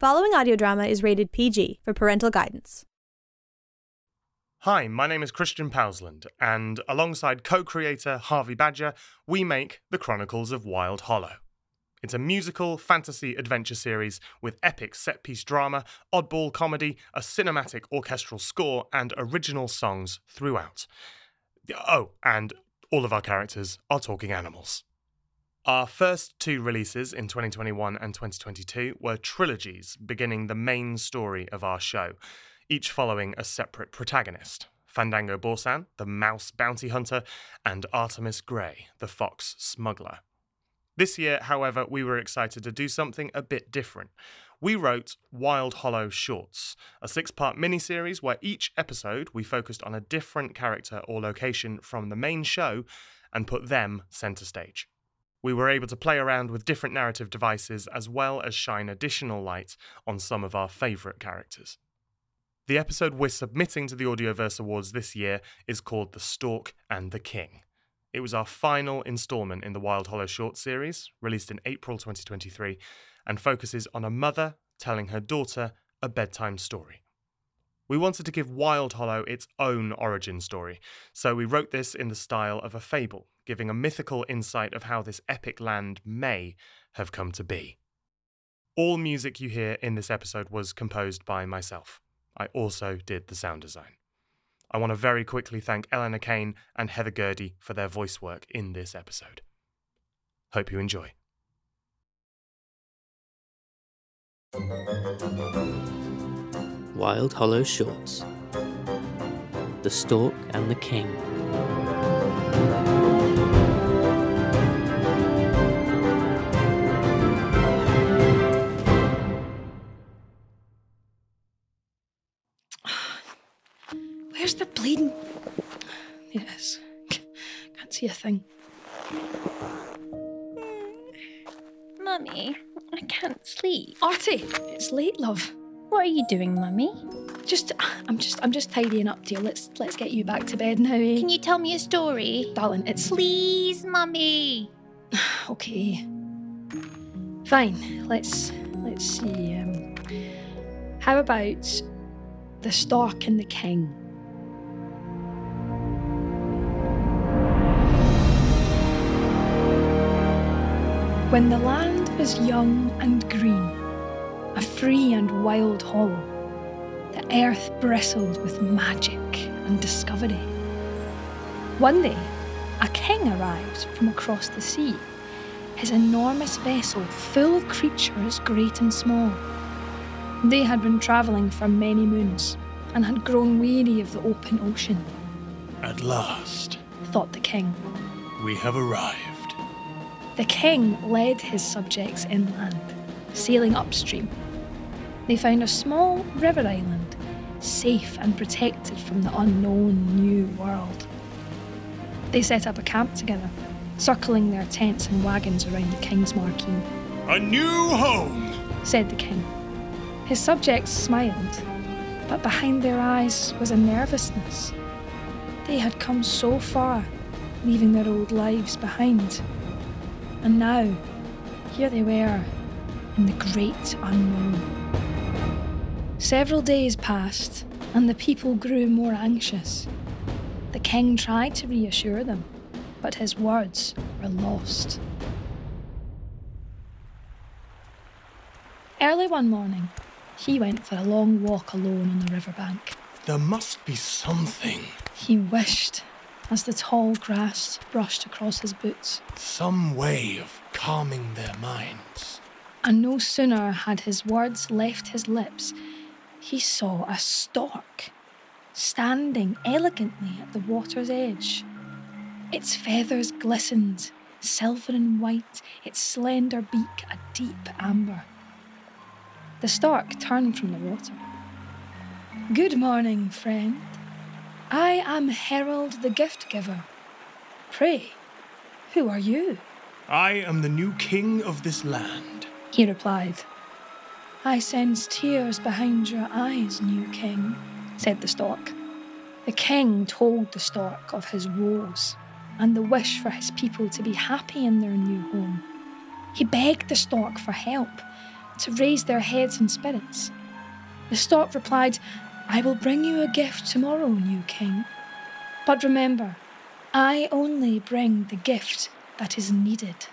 Following audio drama is rated PG for parental guidance. Hi, my name is Christian Powlesland, and alongside co creator Harvey Badger, we make The Chronicles of Wild Hollow. It's a musical fantasy adventure series with epic set piece drama, oddball comedy, a cinematic orchestral score, and original songs throughout. Oh, and all of our characters are talking animals. Our first two releases in 2021 and 2022 were trilogies beginning the main story of our show, each following a separate protagonist Fandango Boursin, the mouse bounty hunter, and Artemis Gray, the fox smuggler. This year, however, we were excited to do something a bit different. We wrote Wild Hollow Shorts, a six part miniseries where each episode we focused on a different character or location from the main show and put them centre stage. We were able to play around with different narrative devices as well as shine additional light on some of our favourite characters. The episode we're submitting to the Audio Verse Awards this year is called The Stork and the King. It was our final instalment in the Wild Hollow short series, released in April 2023, and focuses on a mother telling her daughter a bedtime story. We wanted to give Wild Hollow its own origin story, so we wrote this in the style of a fable, giving a mythical insight of how this epic land may have come to be. All music you hear in this episode was composed by myself. I also did the sound design. I want to very quickly thank Eleanor Kane and Heather Gourdie for their voice work in this episode. Hope you enjoy. Wild Hollow Shorts The Stork and the King. Where's the bleeding? Yes. Can't see a thing. Mummy, I can't sleep. Artie, it's late, love. What are you doing, Mummy? Just, I'm just, I'm just tidying up, dear. Let's, let's get you back to bed now, eh? Can you tell me a story? darling? It's Please, Mummy. okay. Fine. Let's, let's see. Um, how about the stork and the king? When the land was young and green, a free and wild hollow, the earth bristled with magic and discovery. One day, a king arrived from across the sea, his enormous vessel full of creatures great and small. They had been travelling for many moons and had grown weary of the open ocean, At last, thought the king. we have arrived. The king led his subjects inland, sailing upstream. They found a small river island, safe and protected from the unknown new world. They set up a camp together, circling their tents and wagons around the king's marquee. A new home! Said the king. His subjects smiled, but behind their eyes was a nervousness. They had come so far, leaving their old lives behind. And now, here they were, in the great unknown. Several days passed, and the people grew more anxious. The king tried to reassure them, but his words were lost. Early one morning, he went for a long walk alone on the riverbank. There must be something, He wished as the tall grass brushed across his boots. some way of calming their minds. And no sooner had his words left his lips, he saw a stork standing elegantly at the water's edge. Its feathers glistened, silver and white, its slender beak a deep amber. The stork turned from the water. Good morning, friend. I am Herald the Gift Giver. Pray, who are you? I am the new king of this land. He replied. I sense tears behind your eyes, new king, said the stork. The king told the stork of his woes and the wish for his people to be happy in their new home. He begged the stork for help, to raise their heads and spirits. The stork replied, I will bring you a gift tomorrow, new king. But remember, I only bring the gift that is needed.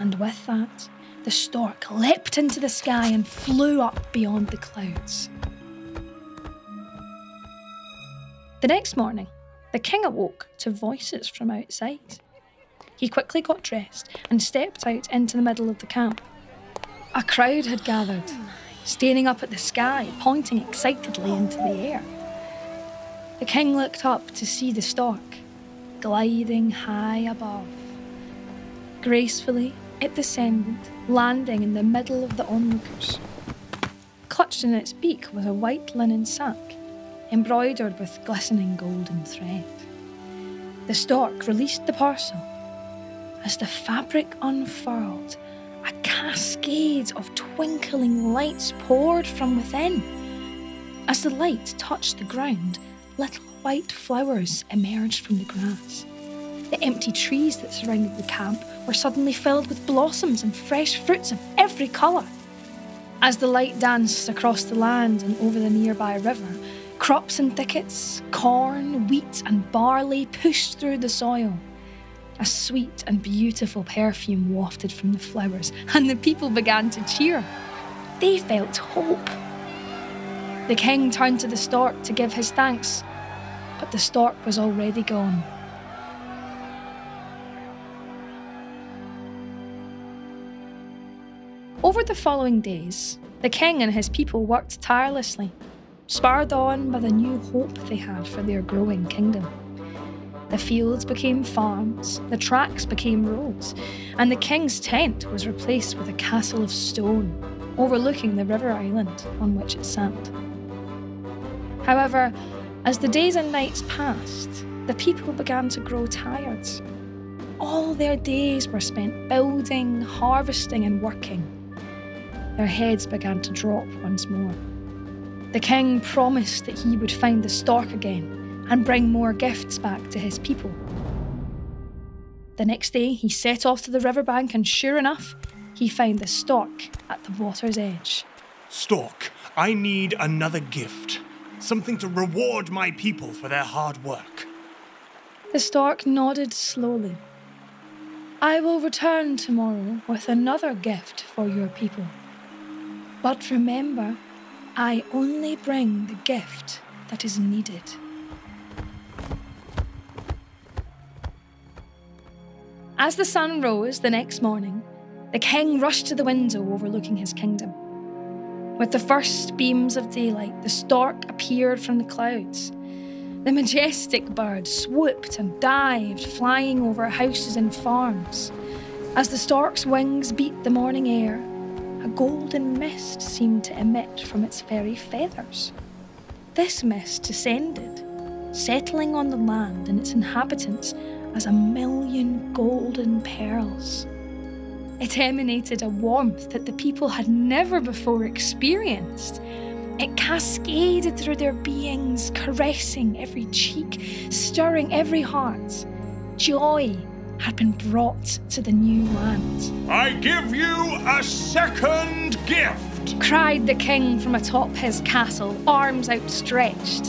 And with that, the stork leapt into the sky and flew up beyond the clouds. The next morning, the king awoke to voices from outside. He quickly got dressed and stepped out into the middle of the camp. A crowd had gathered, staring up at the sky, pointing excitedly into the air. The king looked up to see the stork gliding high above. Gracefully, it descended, landing in the middle of the onlookers. Clutched in its beak was a white linen sack, embroidered with glistening golden thread. The stork released the parcel. As the fabric unfurled, a cascade of twinkling lights poured from within. As the light touched the ground, little white flowers emerged from the grass. The empty trees that surrounded the camp were suddenly filled with blossoms and fresh fruits of every colour. As the light danced across the land and over the nearby river, crops and thickets, corn, wheat, and barley pushed through the soil. A sweet and beautiful perfume wafted from the flowers, and the people began to cheer. They felt hope. The king turned to the stork to give his thanks, but the stork was already gone. Over the following days, the king and his people worked tirelessly, spurred on by the new hope they had for their growing kingdom. The fields became farms, the tracks became roads, and the king's tent was replaced with a castle of stone overlooking the river island on which it sat. However, as the days and nights passed, the people began to grow tired. All their days were spent building, harvesting, and working. Their heads began to drop once more. The king promised that he would find the stork again and bring more gifts back to his people. The next day, he set off to the riverbank, and sure enough, he found the stork at the water's edge. Stork, I need another gift. Something to reward my people for their hard work. The stork nodded slowly. I will return tomorrow with another gift for your people. But remember, I only bring the gift that is needed. As the sun rose the next morning, the king rushed to the window overlooking his kingdom. With the first beams of daylight, the stork appeared from the clouds. The majestic bird swooped and dived, flying over houses and farms. As the stork's wings beat the morning air, a golden mist seemed to emit from its very feathers. This mist descended, settling on the land and its inhabitants as a million golden pearls. It emanated a warmth that the people had never before experienced. It cascaded through their beings, caressing every cheek, stirring every heart. Joy had been brought to the new land. I give you a second gift! cried the king from atop his castle, arms outstretched.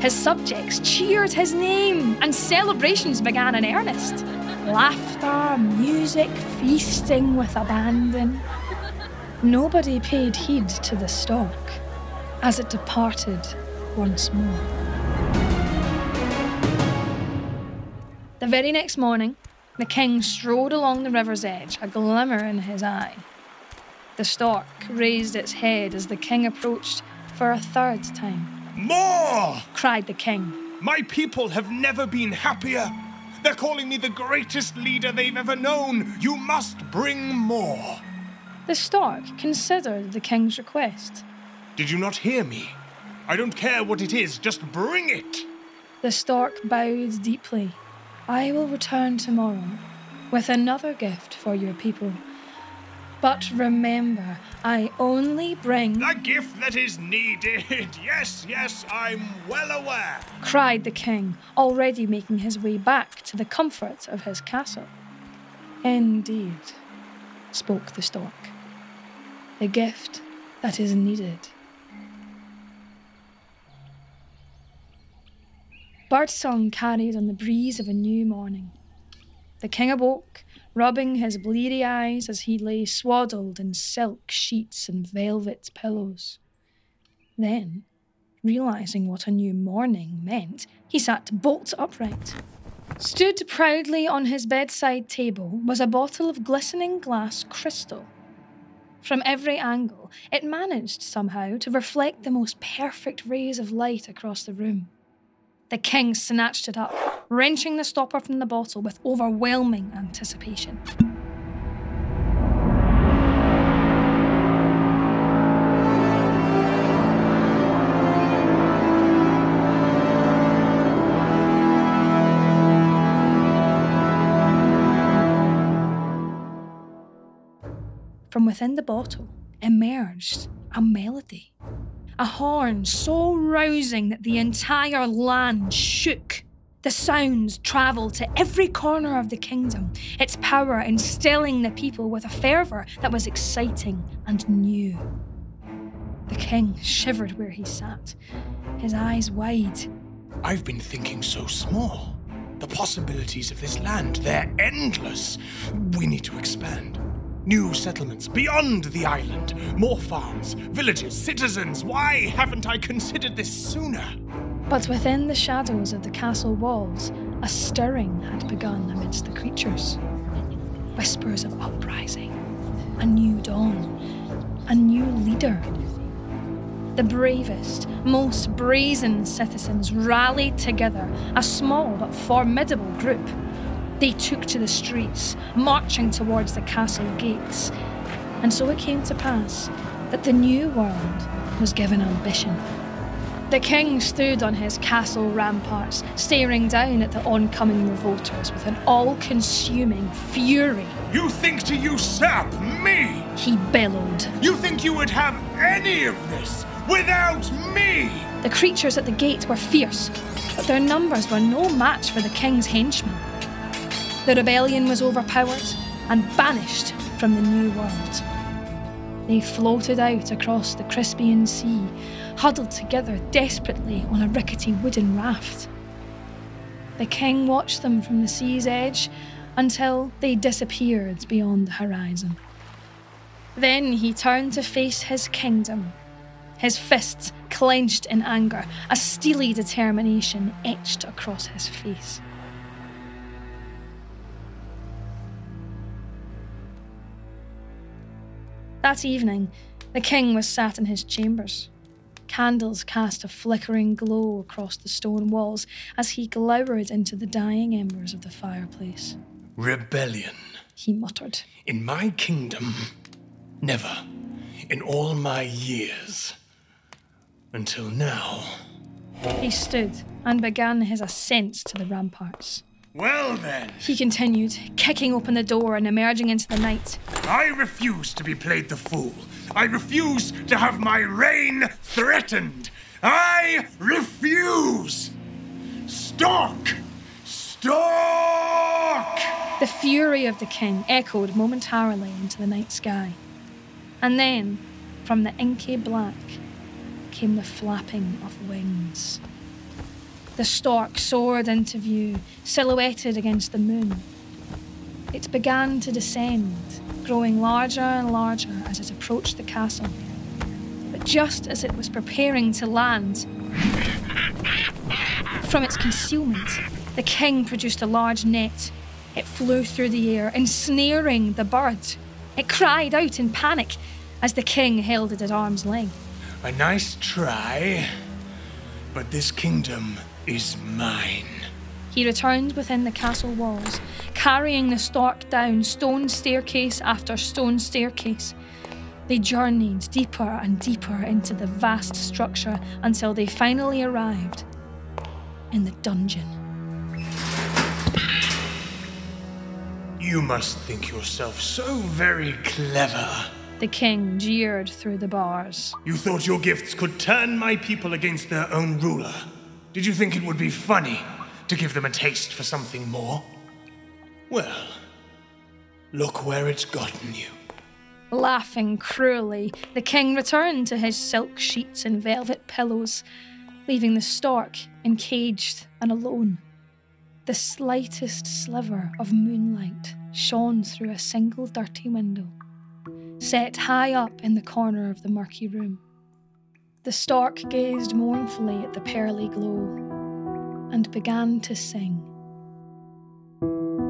His subjects cheered his name, and celebrations began in earnest. Laughter, music, feasting with abandon. Nobody paid heed to the stork as it departed once more. The very next morning, the king strode along the river's edge, a glimmer in his eye. The stork raised its head as the king approached for a third time. More! Cried the king. My people have never been happier. They're calling me the greatest leader they've ever known. You must bring more. The stork considered the king's request. Did you not hear me? I don't care what it is, just bring it. The stork bowed deeply. I will return tomorrow with another gift for your people. But remember, I only bring. The gift that is needed. Yes, yes, I'm well aware. cried the king, already making his way back to the comfort of his castle. Indeed, spoke the stork. the gift that is needed. Birdsong carried on the breeze of a new morning. The king awoke, rubbing his bleary eyes as he lay swaddled in silk sheets and velvet pillows. Then, realizing what a new morning meant, he sat bolt upright. Stood proudly on his bedside table was a bottle of glistening glass crystal. From every angle, it managed somehow to reflect the most perfect rays of light across the room. The king snatched it up, wrenching the stopper from the bottle with overwhelming anticipation. From within the bottle emerged a melody a horn so rousing that the entire land shook. The sounds travelled to every corner of the kingdom, its power instilling the people with a fervour that was exciting and new. The king shivered where he sat, his eyes wide. I've been thinking so small. The possibilities of this land, they're endless. We need to expand. New settlements beyond the island, more farms, villages, citizens. Why haven't I considered this sooner? But within the shadows of the castle walls, a stirring had begun amidst the creatures. Whispers of uprising, a new dawn, a new leader. The bravest, most brazen citizens rallied together, a small but formidable group they took to the streets, marching towards the castle gates. And so it came to pass that the new world was given ambition. The king stood on his castle ramparts, staring down at the oncoming revolters with an all consuming fury. You think to usurp me? He bellowed. You think you would have any of this without me? The creatures at the gate were fierce, but their numbers were no match for the king's henchmen. The rebellion was overpowered and banished from the New World. They floated out across the Crispian Sea, huddled together desperately on a rickety wooden raft. The king watched them from the sea's edge until they disappeared beyond the horizon. Then he turned to face his kingdom, his fists clenched in anger, a steely determination etched across his face. That evening, the king was sat in his chambers. Candles cast a flickering glow across the stone walls as he glowered into the dying embers of the fireplace. Rebellion. He muttered. In my kingdom, never. In all my years. Until now. He stood and began his ascent to the ramparts. Well then, He continued, kicking open the door and emerging into the night. I refuse to be played the fool. I refuse to have my reign threatened. I refuse. Stork! Stork! The fury of the king echoed momentarily into the night sky. And then, from the inky black, came the flapping of wings. The stork soared into view, silhouetted against the moon. It began to descend, growing larger and larger as it approached the castle. But just as it was preparing to land, from its concealment, the king produced a large net. It flew through the air, ensnaring the bird. It cried out in panic as the king held it at arm's length. A nice try, but this kingdom is mine. He returned within the castle walls, carrying the stork down stone staircase after stone staircase. They journeyed deeper and deeper into the vast structure until they finally arrived in the dungeon. You must think yourself so very clever. The king jeered through the bars. You thought your gifts could turn my people against their own ruler. Did you think it would be funny to give them a taste for something more? Well, look where it's gotten you. Laughing cruelly, the king returned to his silk sheets and velvet pillows, leaving the stork encaged and alone. The slightest sliver of moonlight shone through a single dirty window, set high up in the corner of the murky room. The stork gazed mournfully at the pearly glow and began to sing.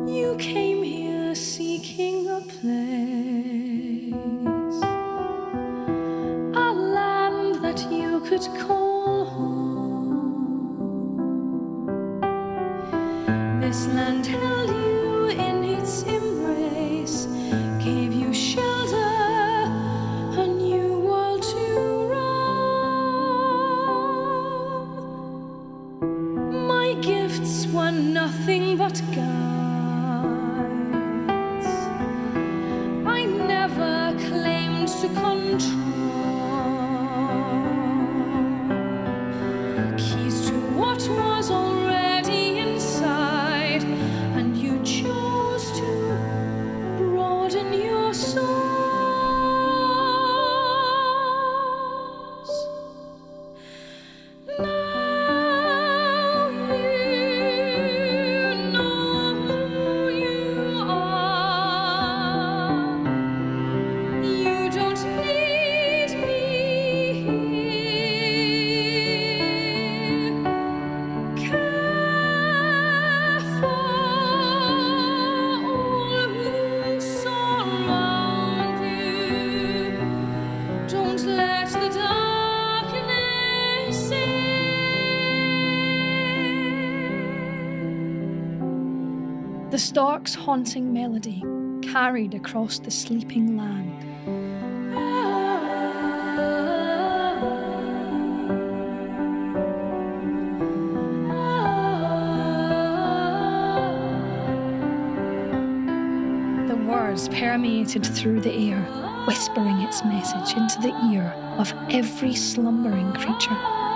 You came here seeking a place, a land that you could call home. This land stork's haunting melody carried across the sleeping land. The words permeated through the air, whispering its message into the ear of every slumbering creature.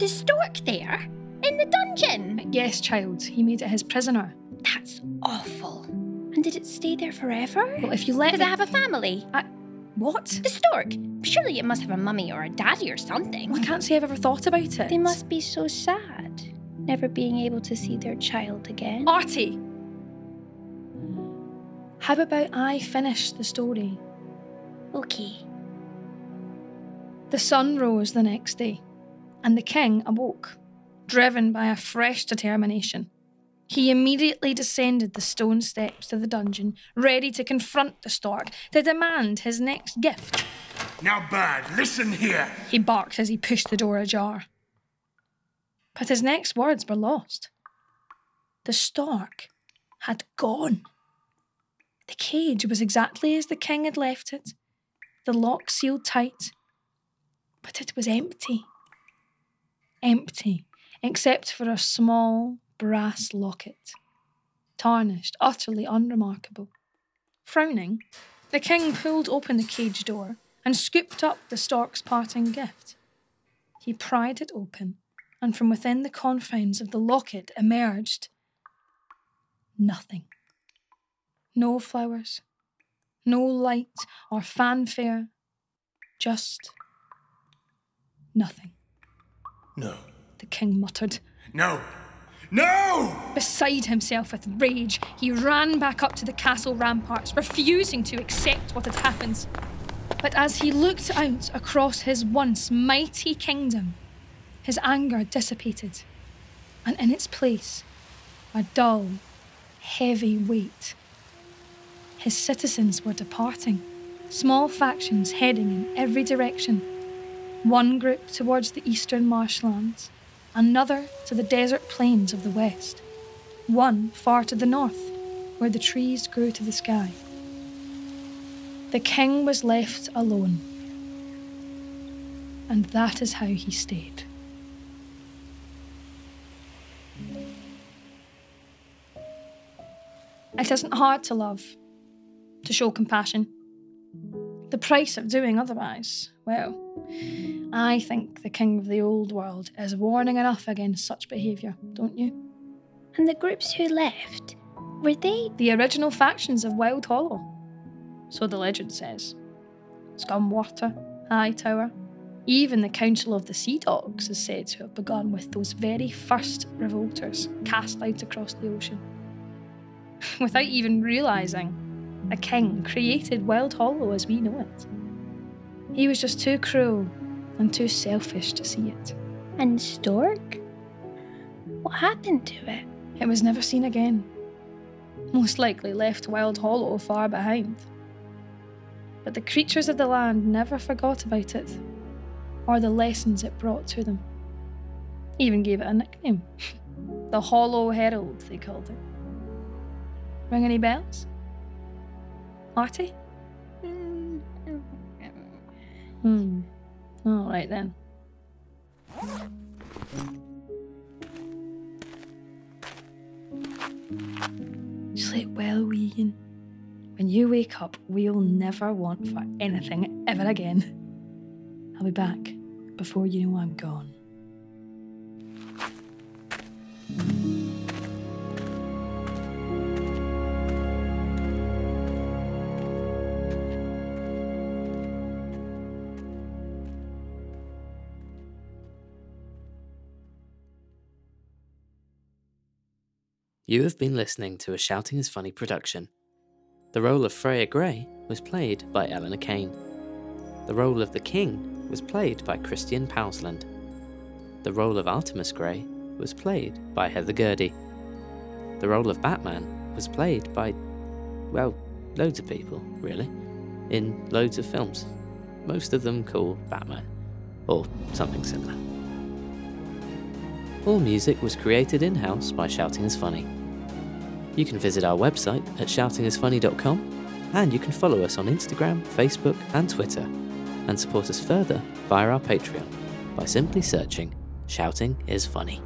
The stork there in the dungeon. Yes, child, he made it his prisoner. That's awful. And did it stay there forever? Well, if you let Does me- it have a family? What? The stork. Surely it must have a mummy or a daddy or something. Well, I can't say I've ever thought about it. They must be so sad, never being able to see their child again. Artie! How about I finish the story? Okay. The sun rose the next day, and the king awoke, driven by a fresh determination. He immediately descended the stone steps to the dungeon, ready to confront the stork, to demand his next gift. Now, Bird, listen here. He barked as he pushed the door ajar. But his next words were lost. The stork had gone. The cage was exactly as the king had left it, the lock sealed tight, but it was empty. Empty, except for a small brass locket, tarnished, utterly unremarkable. Frowning, the king pulled open the cage door and scooped up the stork's parting gift. He pried it open, and from within the confines of the locket emerged nothing. No flowers, no light or fanfare, just nothing. No. The king muttered. No. No! Beside himself with rage, he ran back up to the castle ramparts, refusing to accept what had happened. But as he looked out across his once mighty kingdom, his anger dissipated, and in its place, a dull, heavy weight. His citizens were departing, small factions heading in every direction. One group towards the eastern marshlands, another to the desert plains of the west, one far to the north, where the trees grew to the sky. The king was left alone, and that is how he stayed. It isn't hard to love, to show compassion. The price of doing otherwise, well, I think the king of the old world is warning enough against such behaviour, don't you? And the groups who left, were they? The original factions of Wild Hollow. So the legend says. Scumwater, Hightower, even the Council of the Sea Dogs is said to have begun with those very first revolters cast out across the ocean. Without even realising, a king created Wild Hollow as we know it. He was just too cruel and too selfish to see it. And Stork? What happened to it? It was never seen again. Most likely left Wild Hollow far behind. But the creatures of the land never forgot about it, or the lessons it brought to them. Even gave it a nickname the Hollow Herald, they called it. Ring any bells? Marty? Hmm. All right then. Sleep well, Wigan. When you wake up, we'll never want for anything ever again. I'll be back before you know I'm gone. You have been listening to a Shouting is Funny production. The role of Freya Grey was played by Eleanor Kane. The role of the King was played by Christian Powlesland. The role of Artemis Gray was played by Heather Gourdie. The role of Batman was played by, well, loads of people, really, in loads of films. Most of them called Batman, or something similar. All music was created in house by Shouting is Funny. You can visit our website at shoutingisfunny.com and you can follow us on Instagram, Facebook, and Twitter, and support us further via our Patreon by simply searching Shouting is Funny.